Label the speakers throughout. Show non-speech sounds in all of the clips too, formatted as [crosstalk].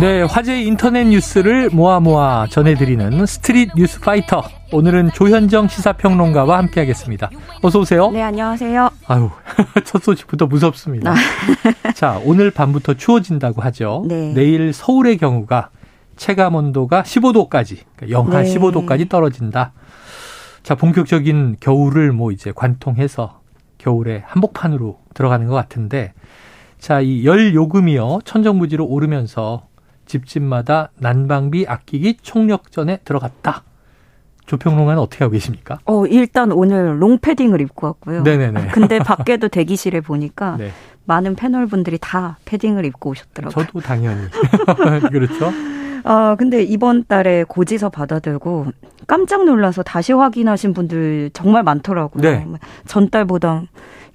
Speaker 1: 네, 화제 인터넷 뉴스를 모아 모아 전해드리는 스트릿 뉴스 파이터. 오늘은 조현정 시사평론가와 함께하겠습니다. 어서 오세요.
Speaker 2: 네, 안녕하세요.
Speaker 1: 아유, [laughs] 첫 소식부터 무섭습니다. 아. 자, 오늘 밤부터 추워진다고 하죠. 네. 내일 서울의 경우가 체감 온도가 15도까지, 그러니까 영하 네. 15도까지 떨어진다. 자, 본격적인 겨울을 뭐 이제 관통해서 겨울에 한복판으로 들어가는 것 같은데, 자, 이 열 요금이요 천정부지로 오르면서 집집마다 난방비 아끼기 총력전에 들어갔다. 조평론가는 어떻게 하고 계십니까?
Speaker 2: 어, 일단 오늘 롱패딩을 입고 왔고요. 네네네. 근데 밖에도 [laughs] 대기실에 보니까 네. 많은 패널 분들이 다 패딩을 입고 오셨더라고요.
Speaker 1: 저도 당연히. [laughs] 그렇죠.
Speaker 2: 아, 근데 이번 달에 고지서 받아들고 깜짝 놀라서 다시 확인하신 분들 정말 많더라고요. 네. 전달보다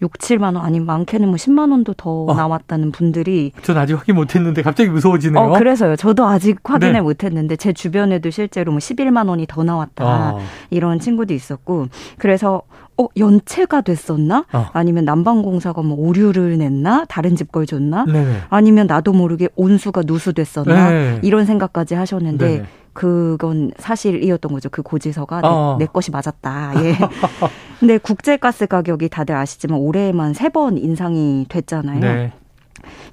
Speaker 2: 6, 7만 원 아니면 많게는 뭐 10만 원도 더 어. 나왔다는 분들이
Speaker 1: 전 아직 확인 못 했는데 갑자기 무서워지네요.
Speaker 2: 어, 그래서요. 저도 아직 확인을 네. 못 했는데 제 주변에도 실제로 뭐 11만 원이 더 나왔다. 어. 이런 친구도 있었고 그래서 어, 연체가 됐었나? 어. 아니면 난방공사가 뭐 오류를 냈나? 다른 집 걸 줬나? 네네. 아니면 나도 모르게 온수가 누수됐었나? 네. 이런 생각까지 하셨는데 네네. 그건 사실이었던 거죠. 그 고지서가 어. 내, 내, 것이 맞았다. 예. [laughs] 근데 국제가스 가격이 다들 아시지만 올해만 세 번 인상이 됐잖아요. 네.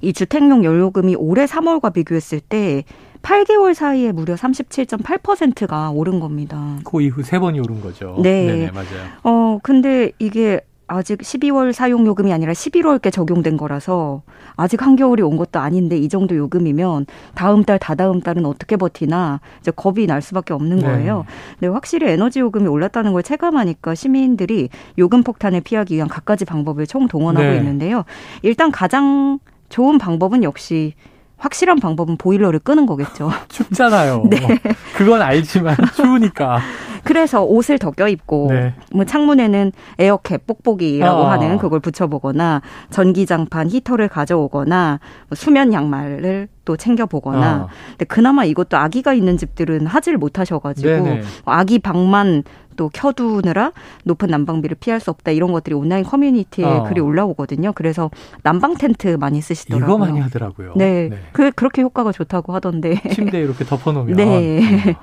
Speaker 2: 이 주택용 연료금이 올해 3월과 비교했을 때 8개월 사이에 무려 37.8%가 오른 겁니다.
Speaker 1: 그 이후 세 번이 오른 거죠.
Speaker 2: 네. 네네, 맞아요. 어, 근데 이게 아직 12월 사용 요금이 아니라 11월께 적용된 거라서 아직 한겨울이 온 것도 아닌데 이 정도 요금이면 다음 달 다다음 달은 어떻게 버티나 이제 겁이 날 수밖에 없는 네. 거예요. 네. 근데 확실히 에너지 요금이 올랐다는 걸 체감하니까 시민들이 요금 폭탄을 피하기 위한 갖가지 방법을 총동원하고 네. 있는데요. 일단 가장 좋은 방법은 역시 확실한 방법은 보일러를 끄는 거겠죠.
Speaker 1: 춥잖아요. [laughs] 네. 그건 알지만 추우니까.
Speaker 2: 그래서 옷을 더 껴입고 네. 뭐 창문에는 에어캡 뽁뽁이라고 아. 하는 그걸 붙여보거나 전기장판 히터를 가져오거나 뭐 수면 양말을 또 챙겨보거나 아. 근데 그나마 이것도 아기가 있는 집들은 하지를 못하셔가지고 네네. 아기 방만 또 켜두느라 높은 난방비를 피할 수 없다 이런 것들이 온라인 커뮤니티에 어. 글이 올라오거든요. 그래서 난방 텐트 많이 쓰시더라고요.
Speaker 1: 이거 많이 하더라고요.
Speaker 2: 네, 네. 그 그렇게 효과가 좋다고 하던데.
Speaker 1: 침대에 이렇게 덮어놓으면. [laughs]
Speaker 2: 네.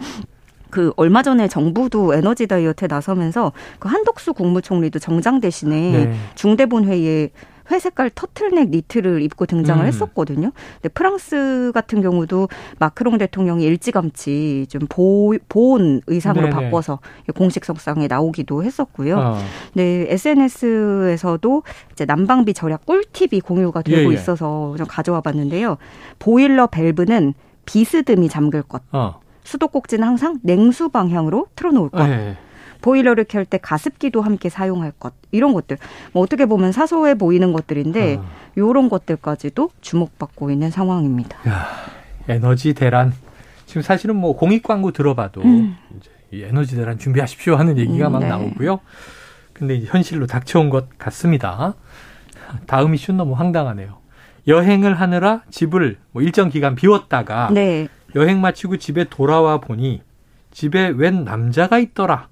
Speaker 2: 그 얼마 전에 정부도 에너지 다이어트에 나서면서 그 한덕수 국무총리도 정장 대신에 네. 중대본 회의에 회색깔 터틀넥 니트를 입고 등장을 음. 했었거든요. 근데 프랑스 같은 경우도 마크롱 대통령이 일찌감치 좀 보, 보온 의상으로 네네. 바꿔서 공식 석상에 나오기도 했었고요. 어. 네, SNS에서도 이제 난방비 절약 꿀팁이 공유가 되고 예, 예. 있어서 좀 가져와 봤는데요. 보일러 밸브는 비스듬히 잠글 것. 어. 수도꼭지는 항상 냉수 방향으로 틀어놓을 것. 네. 보일러를 켤 때 가습기도 함께 사용할 것 이런 것들 뭐 어떻게 보면 사소해 보이는 것들인데 어. 이런 것들까지도 주목받고 있는 상황입니다. 야,
Speaker 1: 에너지 대란 지금 사실은 뭐 공익 광고 들어봐도 음. 이제 이 에너지 대란 준비하십시오 하는 얘기가 음, 막 네. 나오고요. 근데 현실로 닥쳐온 것 같습니다. 다음 이슈는 너무 황당하네요. 여행을 하느라 집을 뭐 일정 기간 비웠다가 네. 여행 마치고 집에 돌아와 보니 집에 웬 남자가 있더라.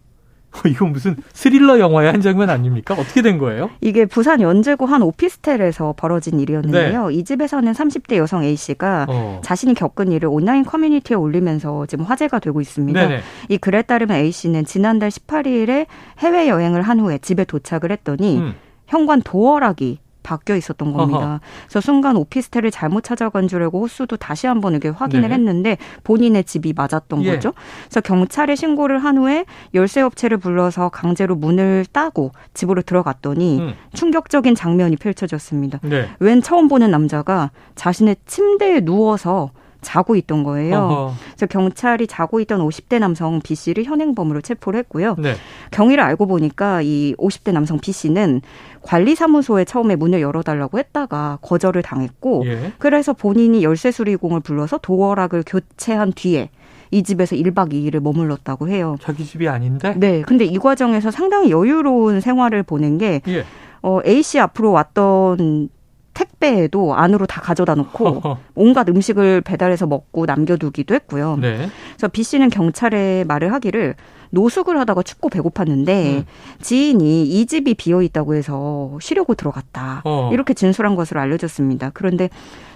Speaker 1: [laughs] 이거 무슨 스릴러 영화의 한 장면 아닙니까? 어떻게 된 거예요?
Speaker 2: 이게 부산 연제구 한 오피스텔에서 벌어진 일이었는데요. 네. 이 집에 사는 30대 여성 A 씨가 어. 자신이 겪은 일을 온라인 커뮤니티에 올리면서 지금 화제가 되고 있습니다. 네네. 이 글에 따르면 A 씨는 지난달 18일에 해외 여행을 한 후에 집에 도착을 했더니 음. 현관 도어락이 바뀌어 있었던 겁니다. 어허. 그래서 순간 오피스텔을 잘못 찾아간 줄 알고 호수도 다시 한번 이렇게 확인을 네. 했는데 본인의 집이 맞았던 예. 거죠. 그래서 경찰에 신고를 한 후에 열쇠 업체를 불러서 강제로 문을 따고 집으로 들어갔더니 음. 충격적인 장면이 펼쳐졌습니다. 네. 웬 처음 보는 남자가 자신의 침대에 누워서 자고 있던 거예요. 어허. 그래서 경찰이 자고 있던 50대 남성 B 씨를 현행범으로 체포를 했고요. 네. 경위를 알고 보니까 이 50대 남성 B 씨는 관리사무소에 처음에 문을 열어달라고 했다가 거절을 당했고, 예. 그래서 본인이 열쇠 수리공을 불러서 도어락을 교체한 뒤에 이 집에서 1박 2일을 머물렀다고 해요.
Speaker 1: 자기 집이 아닌데?
Speaker 2: 네. 근데 이 과정에서 상당히 여유로운 생활을 보낸 게 예. 어, A 씨 앞으로 왔던 택배에도 안으로 다 가져다 놓고 [laughs] 온갖 음식을 배달해서 먹고 남겨두기도 했고요. 네. 그래서 B 씨는 경찰에 말을 하기를 노숙을 하다가 춥고 배고팠는데 음. 지인이 이 집이 비어 있다고 해서 쉬려고 들어갔다. 어. 이렇게 진술한 것으로 알려졌습니다. 그런데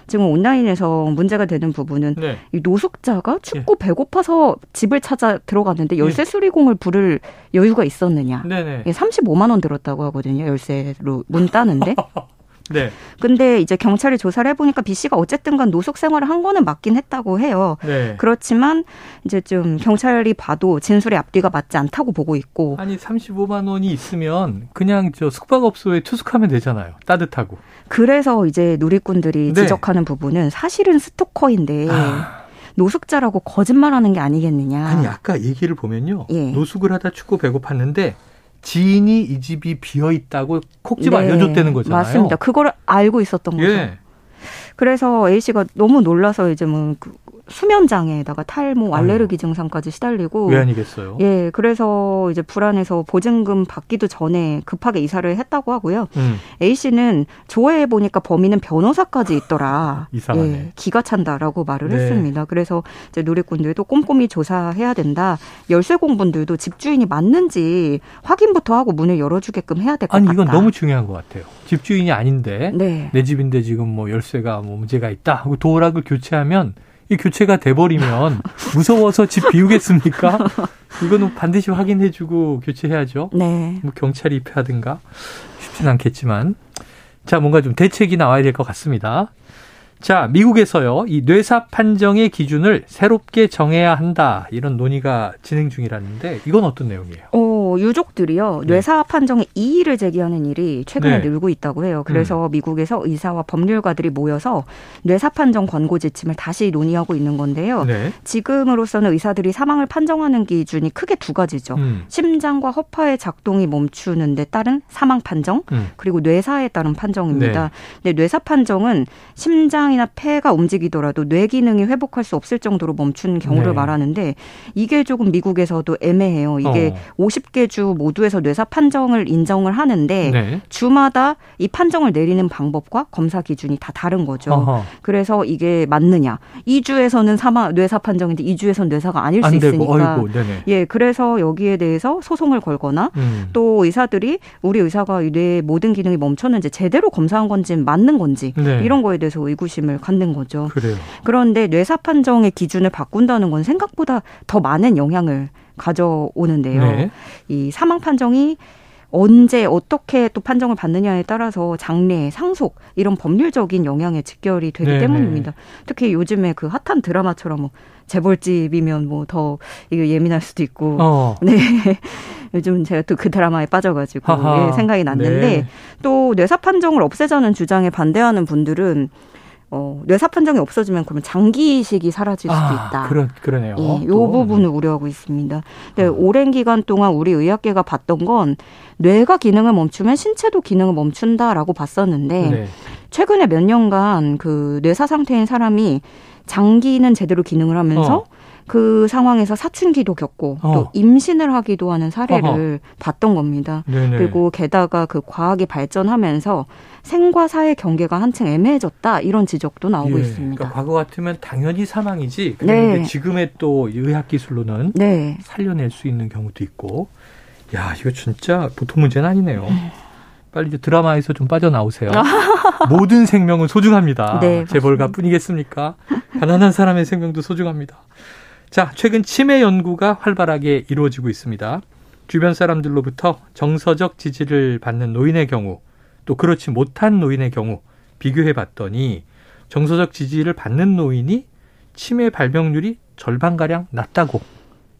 Speaker 2: 지금 온라인에서 문제가 되는 부분은 네. 이 노숙자가 춥고 예. 배고파서 집을 찾아 들어갔는데 열쇠 예. 수리공을 부를 여유가 있었느냐. 네네. 35만 원 들었다고 하거든요. 열쇠로 문 따는데. [laughs] 네. 근데 이제 경찰이 조사를 해보니까 B 씨가 어쨌든 간 노숙 생활을 한 거는 맞긴 했다고 해요. 네. 그렇지만 이제 좀 경찰이 봐도 진술의 앞뒤가 맞지 않다고 보고 있고.
Speaker 1: 아니 35만 원이 있으면 그냥 저 숙박업소에 투숙하면 되잖아요. 따뜻하고.
Speaker 2: 그래서 이제 누리꾼들이 네. 지적하는 부분은 사실은 스토커인데. 아. 노숙자라고 거짓말하는 게 아니겠느냐.
Speaker 1: 아니 아까 얘기를 보면요. 예. 노숙을 하다 춥고 배고팠는데 지인이 이 집이 비어 있다고 콕집 네, 알려줬다는 거잖아요.
Speaker 2: 맞습니다. 그걸 알고 있었던 거죠. 예. 그래서 A 씨가 너무 놀라서 이제 뭐그 수면 장애에다가 탈모, 알레르기 증상까지 시달리고
Speaker 1: 왜 아니겠어요?
Speaker 2: 예, 그래서 이제 불안해서 보증금 받기도 전에 급하게 이사를 했다고 하고요. 음. A 씨는 조회해 보니까 범인은 변호사까지 있더라. [laughs]
Speaker 1: 이상하네.
Speaker 2: 예, 기가 찬다라고 말을 네. 했습니다. 그래서 이제 누리꾼들도 꼼꼼히 조사해야 된다. 열쇠공분들도 집주인이 맞는지 확인부터 하고 문을 열어주게끔 해야 될 것 같다.
Speaker 1: 아니 이건 너무 중요한 것 같아요. 집주인이 아닌데 네. 내 집인데 지금 뭐 열쇠가 뭐 문제가 있다 하고 도어락을 교체하면 이 교체가 돼버리면 [laughs] 무서워서 집 비우겠습니까? 이거는 반드시 확인해주고 교체해야죠. 네. 뭐 경찰이 입회하든가 쉽진 않겠지만 자 뭔가 좀 대책이 나와야 될 것 같습니다. 자, 미국에서요, 이 뇌사 판정의 기준을 새롭게 정해야 한다. 이런 논의가 진행 중이라는데, 이건 어떤 내용이에요?
Speaker 2: 어, 유족들이요, 네. 뇌사 판정의 이의를 제기하는 일이 최근에 네. 늘고 있다고 해요. 그래서 음. 미국에서 의사와 법률가들이 모여서 뇌사 판정 권고 지침을 다시 논의하고 있는 건데요. 네. 지금으로서는 의사들이 사망을 판정하는 기준이 크게 두 가지죠. 음. 심장과 허파의 작동이 멈추는 데 따른 사망 판정, 음. 그리고 뇌사에 따른 판정입니다. 네. 근데 뇌사 판정은 심장 심장이나 폐가 움직이더라도 뇌 기능이 회복할 수 없을 정도로 멈춘 경우를 네. 말하는데 이게 조금 미국에서도 애매해요. 이게 어. 50개 주 모두에서 뇌사 판정을 인정을 하는데 네. 주마다 이 판정을 내리는 방법과 검사 기준이 다 다른 거죠. 어허. 그래서 이게 맞느냐? 이 주에서는 사마 뇌사 판정인데 이 주에서는 뇌사가 아닐 수 있으니까. 어이구, 예, 그래서 여기에 대해서 소송을 걸거나 음. 또 의사들이 우리 의사가 뇌 모든 기능이 멈췄는지 제대로 검사한 건지 맞는 건지 네. 이런 거에 대해서 의구심 관심을 갖는 거죠.
Speaker 1: 그래요.
Speaker 2: 그런데 뇌사 판정의 기준을 바꾼다는 건 생각보다 더 많은 영향을 가져오는데요. 네. 이 사망 판정이 언제 어떻게 또 판정을 받느냐에 따라서 장래, 상속 이런 법률적인 영향에 직결이 되기 네네. 때문입니다. 특히 요즘에 그 핫한 드라마처럼 뭐 재벌집이면 뭐 더 이게 예민할 수도 있고. 어. [laughs] 네. 요즘 제가 또 그 드라마에 빠져가지고 예, 생각이 났는데 네. 또 뇌사 판정을 없애자는 주장에 반대하는 분들은 어, 뇌사 판정이 없어지면 그러면 장기 이식이 사라질 수도 아, 있다.
Speaker 1: 그러, 그러네요.
Speaker 2: 예, 요 부분을 우려하고 있습니다. 근데 음. 오랜 기간 동안 우리 의학계가 봤던 건 뇌가 기능을 멈추면 신체도 기능을 멈춘다라고 봤었는데 네. 최근에 몇 년간 그 뇌사 상태인 사람이 장기는 제대로 기능을 하면서 어. 그 상황에서 사춘기도 겪고 어. 또 임신을 하기도 하는 사례를 어허. 봤던 겁니다. 네네. 그리고 게다가 그 과학이 발전하면서 생과 사의 경계가 한층 애매해졌다 이런 지적도 나오고 예, 있습니다.
Speaker 1: 그러니까 과거 같으면 당연히 사망이지. 그런데 네. 지금의 또 의학 기술로는 네. 살려낼 수 있는 경우도 있고. 야 이거 진짜 보통 문제는 아니네요. 음. 빨리 이제 드라마에서 좀 빠져나오세요. [laughs] 모든 생명은 소중합니다. 네, 재벌가 뿐이겠습니까? 가난한 사람의 생명도 소중합니다. 자, 최근 치매 연구가 활발하게 이루어지고 있습니다. 주변 사람들로부터 정서적 지지를 받는 노인의 경우, 또 그렇지 못한 노인의 경우 비교해 봤더니 정서적 지지를 받는 노인이 치매 발병률이 절반가량 낮다고.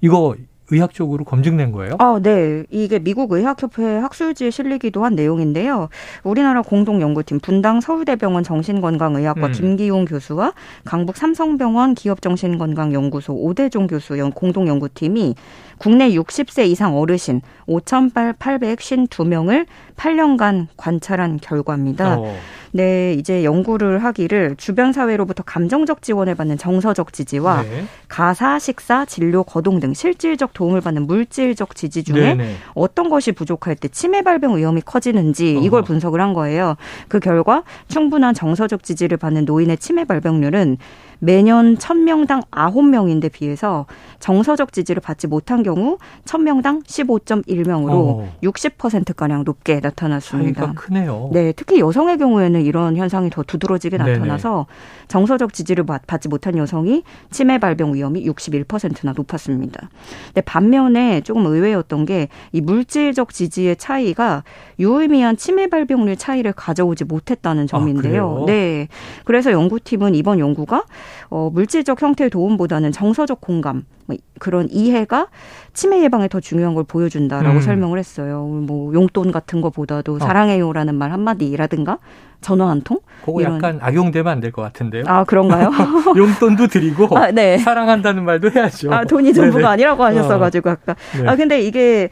Speaker 1: 이거 의학적으로 검증된 거예요?
Speaker 2: 아, 네. 이게 미국 의학협회 학술지에 실리기도 한 내용인데요. 우리나라 공동연구팀 분당 서울대병원 정신건강의학과 음. 김기용 교수와 강북 삼성병원 기업정신건강연구소 오대종 교수 공동연구팀이 국내 60세 이상 어르신 5,852명을 8년간 관찰한 결과입니다. 어. 네, 이제 연구를 하기를 주변 사회로부터 감정적 지원을 받는 정서적 지지와 네. 가사, 식사, 진료, 거동 등 실질적 도움을 받는 물질적 지지 중에 네네. 어떤 것이 부족할 때 치매 발병 위험이 커지는지 이걸 분석을 한 거예요. 그 결과 충분한 정서적 지지를 받는 노인의 치매 발병률은 매년 1000명당 9명인데 비해서 정서적 지지를 받지 못한 경우 1000명당 15.1명으로 어. 60%가량 높게 나타났습니다.
Speaker 1: 크네요.
Speaker 2: 네, 특히 여성의 경우에는 이런 현상이 더 두드러지게 나타나서 네네. 정서적 지지를 받지 못한 여성이 치매 발병 위험이 61%나 높았습니다. 근데 반면에 조금 의외였던 게 이 물질적 지지의 차이가 유의미한 치매 발병률 차이를 가져오지 못했다는 아, 점인데요. 아, 네. 그래서 연구팀은 이번 연구가 어, 물질적 형태의 도움보다는 정서적 공감, 뭐 그런 이해가 치매 예방에 더 중요한 걸 보여준다라고 음. 설명을 했어요. 뭐 용돈 같은 거보다도 어. 사랑해요라는 말 한마디라든가 전화 한 통?
Speaker 1: 그거 이런. 약간 악용되면 안 될 것 같은데요.
Speaker 2: 아 그런가요? [laughs]
Speaker 1: 용돈도 드리고 아, 네. 사랑한다는 말도 해야죠.
Speaker 2: 아 돈이 전부가 네네. 아니라고 하셨어가지고 어. 아까. 네. 아 근데 이게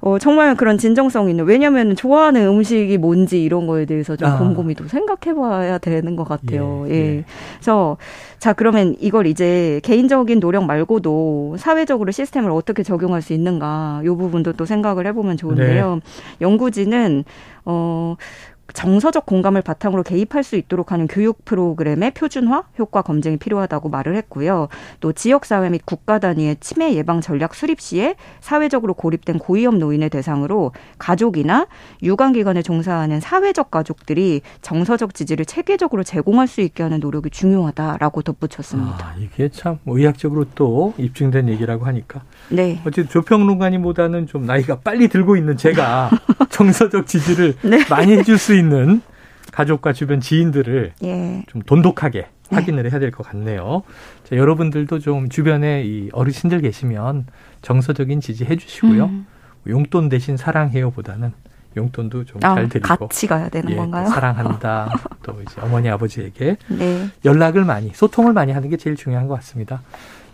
Speaker 2: 어, 정말 그런 진정성 있는 왜냐하면 좋아하는 음식이 뭔지 이런 거에 대해서 좀 아. 곰곰이 또 생각해 봐야 되는 것 같아요. 예, 예. 예. 그래서 자 그러면 이걸 이제 개인적인 노력 말고도 사회적으로 시스템을 어떻게 적용할 수 있는가 이 부분도 또 생각을 해보면 좋은데요. 네. 연구진은 어 정서적 공감을 바탕으로 개입할 수 있도록 하는 교육 프로그램의 표준화 효과 검증이 필요하다고 말을 했고요. 또 지역 사회 및 국가 단위의 치매 예방 전략 수립 시에 사회적으로 고립된 고위험 노인의 대상으로 가족이나 유관 기관에 종사하는 사회적 가족들이 정서적 지지를 체계적으로 제공할 수 있게 하는 노력이 중요하다라고 덧붙였습니다.
Speaker 1: 아, 이게 참 의학적으로 또 입증된 얘기라고 하니까. 네. 어쨌든 조평론가님보다는 좀 나이가 빨리 들고 있는 제가 [laughs] 정서적 지지를 네. 많이 해줄 수 있는 가족과 주변 지인들을 예. 좀 돈독하게 네. 확인을 해야 될 것 같네요. 자, 여러분들도 좀 주변에 이 어르신들 계시면 정서적인 지지 해 주시고요. 음. 용돈 대신 사랑해요보다는 용돈도 좀잘 아, 드리고
Speaker 2: 같이 가야 되는 예, 건가요?
Speaker 1: 사랑한다. [laughs] 또 이제 어머니 아버지에게 네. 연락을 많이 소통을 많이 하는 게 제일 중요한 것 같습니다.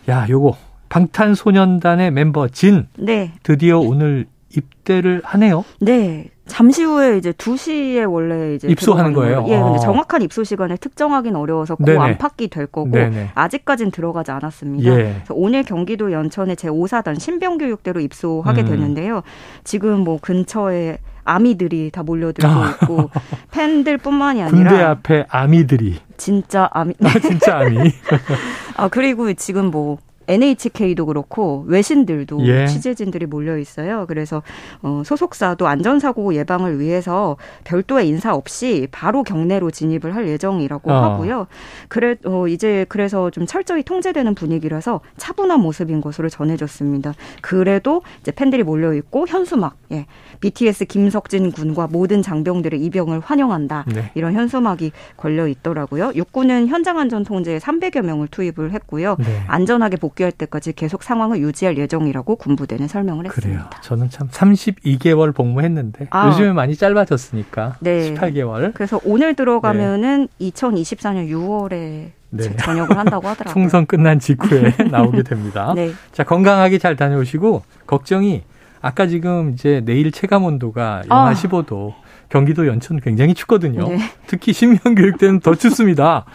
Speaker 1: 야, 요거 방탄소년단의 멤버 진 네. 드디어 오늘 입대를 하네요.
Speaker 2: 네. 잠시 후에 이제 2시에 원래 이제
Speaker 1: 입소하는 거예요.
Speaker 2: 예, 근데 아. 정확한 입소 시간을 특정하기는 어려워서 그 안팎이 될 거고 네네. 아직까지는 들어가지 않았습니다. 예. 그래서 오늘 경기도 연천의 제5사단 신병교육대로 입소하게 음. 되는데요. 지금 뭐 근처에 아미들이 다 몰려들고 아. 있고 [laughs] 팬들뿐만이 아니라
Speaker 1: 군대 앞에 아미들이
Speaker 2: 진짜 아미
Speaker 1: 아, 진짜 아미 [laughs]
Speaker 2: 아 그리고 지금 뭐 NHK도 그렇고 외신들도 예. 취재진들이 몰려 있어요. 그래서 어, 소속사도 안전사고 예방을 위해서 별도의 인사 없이 바로 경내로 진입을 할 예정이라고 어. 하고요. 그래 어, 이제 그래서 좀 철저히 통제되는 분위기라서 차분한 모습인 것으로 전해졌습니다. 그래도 이제 팬들이 몰려 있고 현수막, 예, BTS 김석진 군과 모든 장병들의 입영을 환영한다 네. 이런 현수막이 걸려 있더라고요. 육군은 현장 안전 통제에 300여 명을 투입을 했고요. 네. 안전하게 복 복귀할 때까지 계속 상황을 유지할 예정이라고 군부대는 설명을 했습니다.
Speaker 1: 그래요. 저는 참 32개월 복무했는데 아. 요즘에 많이 짧아졌으니까 네. 18개월.
Speaker 2: 그래서 오늘 들어가면은 네. 2024년 6월에 네. 전역을 한다고 [laughs] 하더라고요.
Speaker 1: 총선 끝난 직후에 [laughs] 나오게 됩니다. 네. 자 건강하게 잘 다녀오시고 걱정이 아까 지금 이제 내일 체감 온도가 영하 아. 15도 경기도 연천 굉장히 춥거든요. 네. 특히 신명 교육 때는 더 춥습니다.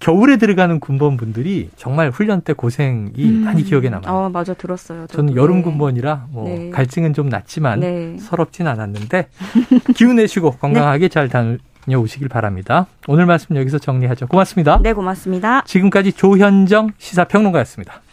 Speaker 1: 겨울에 들어가는 군번분들이 정말 훈련 때 고생이 음. 많이 기억에 남아요.
Speaker 2: 아, 맞아 들었어요.
Speaker 1: 저도. 저는 여름 네. 군번이라 뭐 네. 갈증은 좀 났지만 네. 서럽진 않았는데 [laughs] 기운 내시고 건강하게 네. 잘 다녀오시길 바랍니다. 오늘 말씀 여기서 정리하죠. 고맙습니다.
Speaker 2: 네, 고맙습니다.
Speaker 1: 지금까지 조현정 시사평론가였습니다.